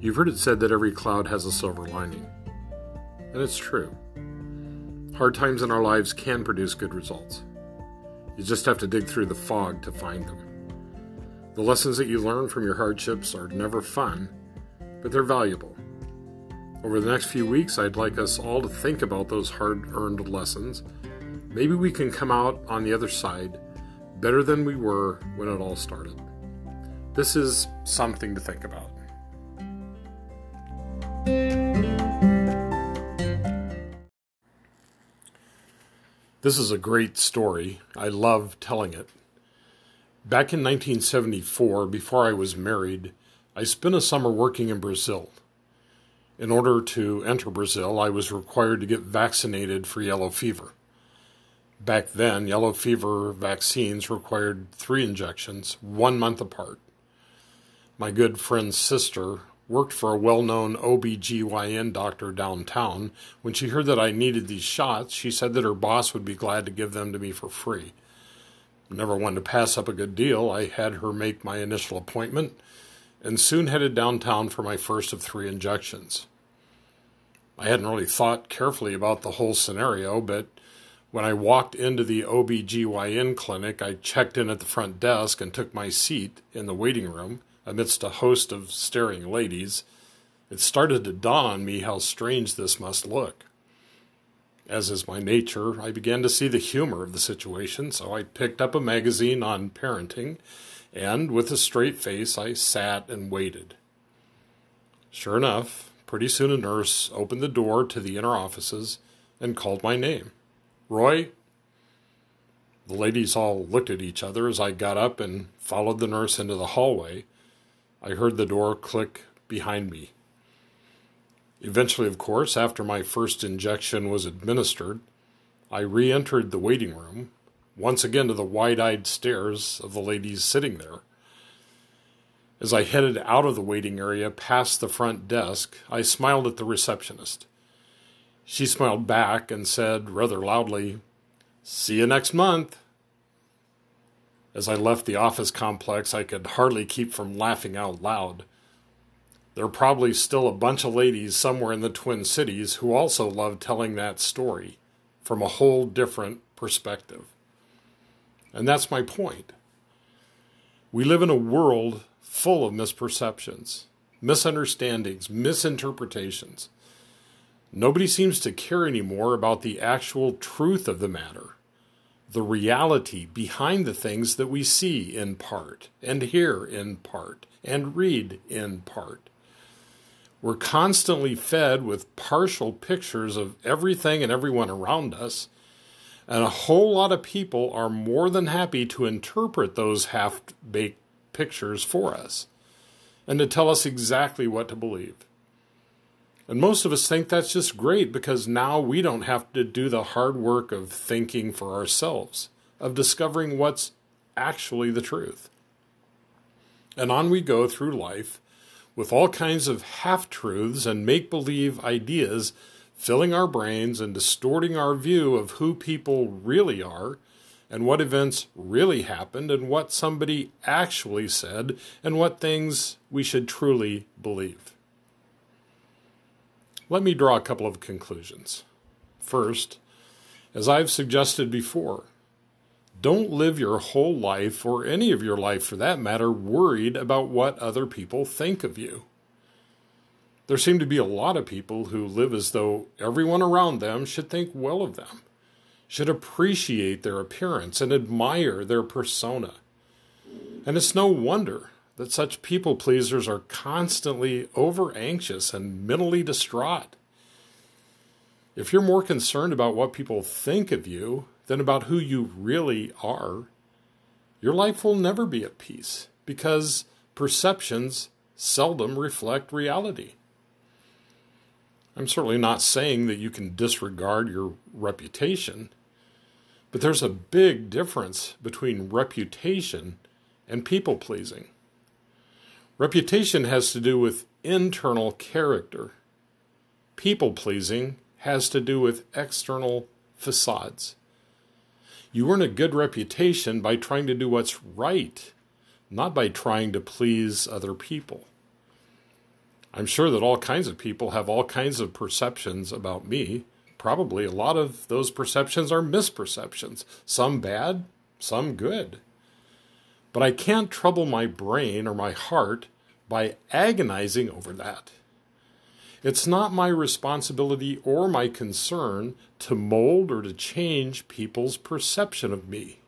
You've heard it said that every cloud has a silver lining. And it's true. Hard times in our lives can produce good results. You just have to dig through the fog to find them. The lessons that you learn from your hardships are never fun, but they're valuable. Over the next few weeks, I'd like us all to think about those hard earned lessons. Maybe we can come out on the other side better than we were when it all started. This is something to think about. This is a great story. I love telling it. Back in 1974, before I was married, I spent a summer working in Brazil. In order to enter Brazil, I was required to get vaccinated for yellow fever. Back then, yellow fever vaccines required three injections, one month apart. My good friend's sister worked for a well known OB/GYN doctor downtown. When she heard that I needed these shots, she said that her boss would be glad to give them to me for free. Never one to pass up a good deal, I had her make my initial appointment and soon headed downtown for my first of three injections. I hadn't really thought carefully about the whole scenario, but when I walked into the OB/GYN clinic, I checked in at the front desk and took my seat in the waiting room amidst a host of staring ladies, it started to dawn on me how strange this must look. As is my nature, I began to see the humor of the situation, so I picked up a magazine on parenting, and with a straight face, I sat and waited. Sure enough, pretty soon a nurse opened the door to the inner offices and called my name Roy. The ladies all looked at each other as I got up and followed the nurse into the hallway. I heard the door click behind me. Eventually, of course, after my first injection was administered, I re entered the waiting room, once again to the wide eyed stares of the ladies sitting there. As I headed out of the waiting area past the front desk, I smiled at the receptionist. She smiled back and said rather loudly, See you next month. As I left the office complex, I could hardly keep from laughing out loud. There are probably still a bunch of ladies somewhere in the Twin Cities who also love telling that story from a whole different perspective. And that's my point. We live in a world full of misperceptions, misunderstandings, misinterpretations. Nobody seems to care anymore about the actual truth of the matter the reality behind the things that we see in part, and hear in part, and read in part. We're constantly fed with partial pictures of everything and everyone around us, and a whole lot of people are more than happy to interpret those half baked pictures for us and to tell us exactly what to believe. And most of us think that's just great because now we don't have to do the hard work of thinking for ourselves, of discovering what's actually the truth. And on we go through life with all kinds of half truths and make believe ideas filling our brains and distorting our view of who people really are and what events really happened and what somebody actually said and what things we should truly believe. Let me draw a couple of conclusions. First, as I've suggested before, don't live your whole life, or any of your life for that matter, worried about what other people think of you. There seem to be a lot of people who live as though everyone around them should think well of them, should appreciate their appearance, and admire their persona. And it's no wonder that such people pleasers are constantly over anxious and mentally distraught. If you're more concerned about what people think of you than about who you really are, your life will never be at peace because perceptions seldom reflect reality. I'm certainly not saying that you can disregard your reputation, but there's a big difference between reputation and people pleasing. Reputation has to do with internal character. People pleasing has to do with external facades. You earn a good reputation by trying to do what's right, not by trying to please other people. I'm sure that all kinds of people have all kinds of perceptions about me. Probably a lot of those perceptions are misperceptions, some bad, some good. But I can't trouble my brain or my heart by agonizing over that. It's not my responsibility or my concern to mold or to change people's perception of me.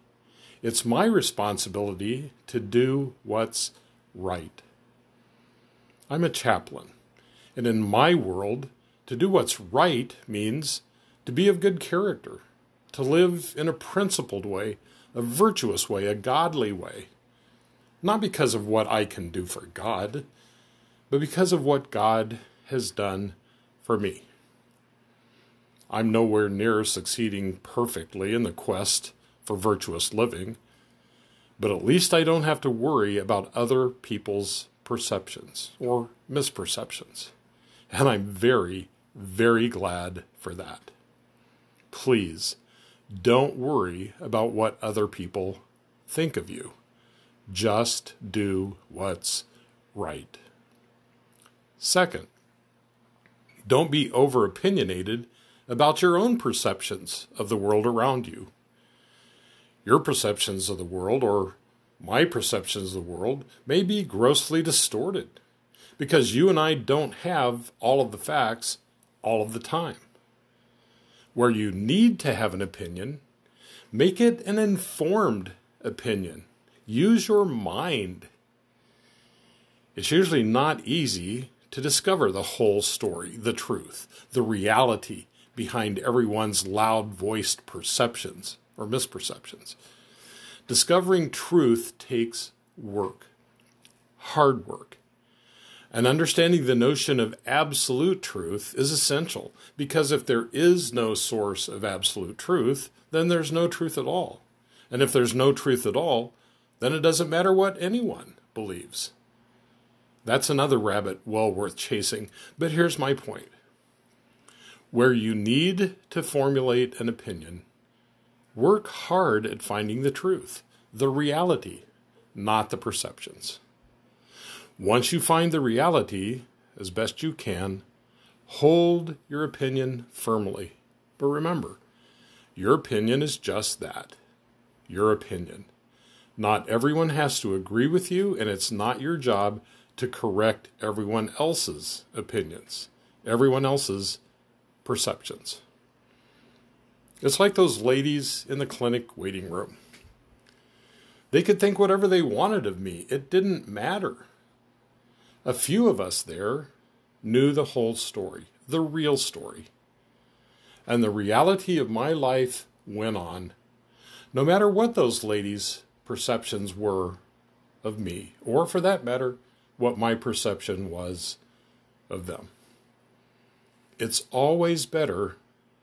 It's my responsibility to do what's right. I'm a chaplain, and in my world, to do what's right means to be of good character, to live in a principled way, a virtuous way, a godly way. Not because of what I can do for God, but because of what God has done for me. I'm nowhere near succeeding perfectly in the quest for virtuous living, but at least I don't have to worry about other people's perceptions or misperceptions. And I'm very, very glad for that. Please don't worry about what other people think of you. Just do what's right. Second, don't be over opinionated about your own perceptions of the world around you. Your perceptions of the world, or my perceptions of the world, may be grossly distorted because you and I don't have all of the facts all of the time. Where you need to have an opinion, make it an informed opinion Use your mind. It's usually not easy to discover the whole story, the truth, the reality behind everyone's loud voiced perceptions or misperceptions. Discovering truth takes work, hard work. And understanding the notion of absolute truth is essential because if there is no source of absolute truth, then there's no truth at all. And if there's no truth at all, then it doesn't matter what anyone believes. That's another rabbit well worth chasing, but here's my point. Where you need to formulate an opinion, work hard at finding the truth, the reality, not the perceptions. Once you find the reality, as best you can, hold your opinion firmly. But remember, your opinion is just that your opinion. Not everyone has to agree with you, and it's not your job to correct everyone else's opinions, everyone else's perceptions. It's like those ladies in the clinic waiting room. They could think whatever they wanted of me, it didn't matter. A few of us there knew the whole story, the real story. And the reality of my life went on, no matter what those ladies perceptions were of me, or for that matter, what my perception was of them. It's always better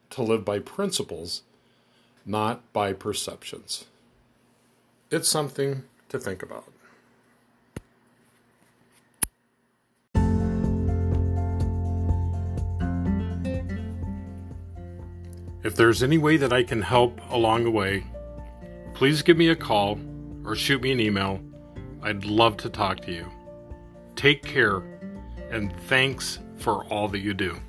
to live by principles, not by perceptions. It's something to think about. If there's any way that I can help along the way, please give me a call or shoot me an email. I'd love to talk to you. Take care, and thanks for all that you do.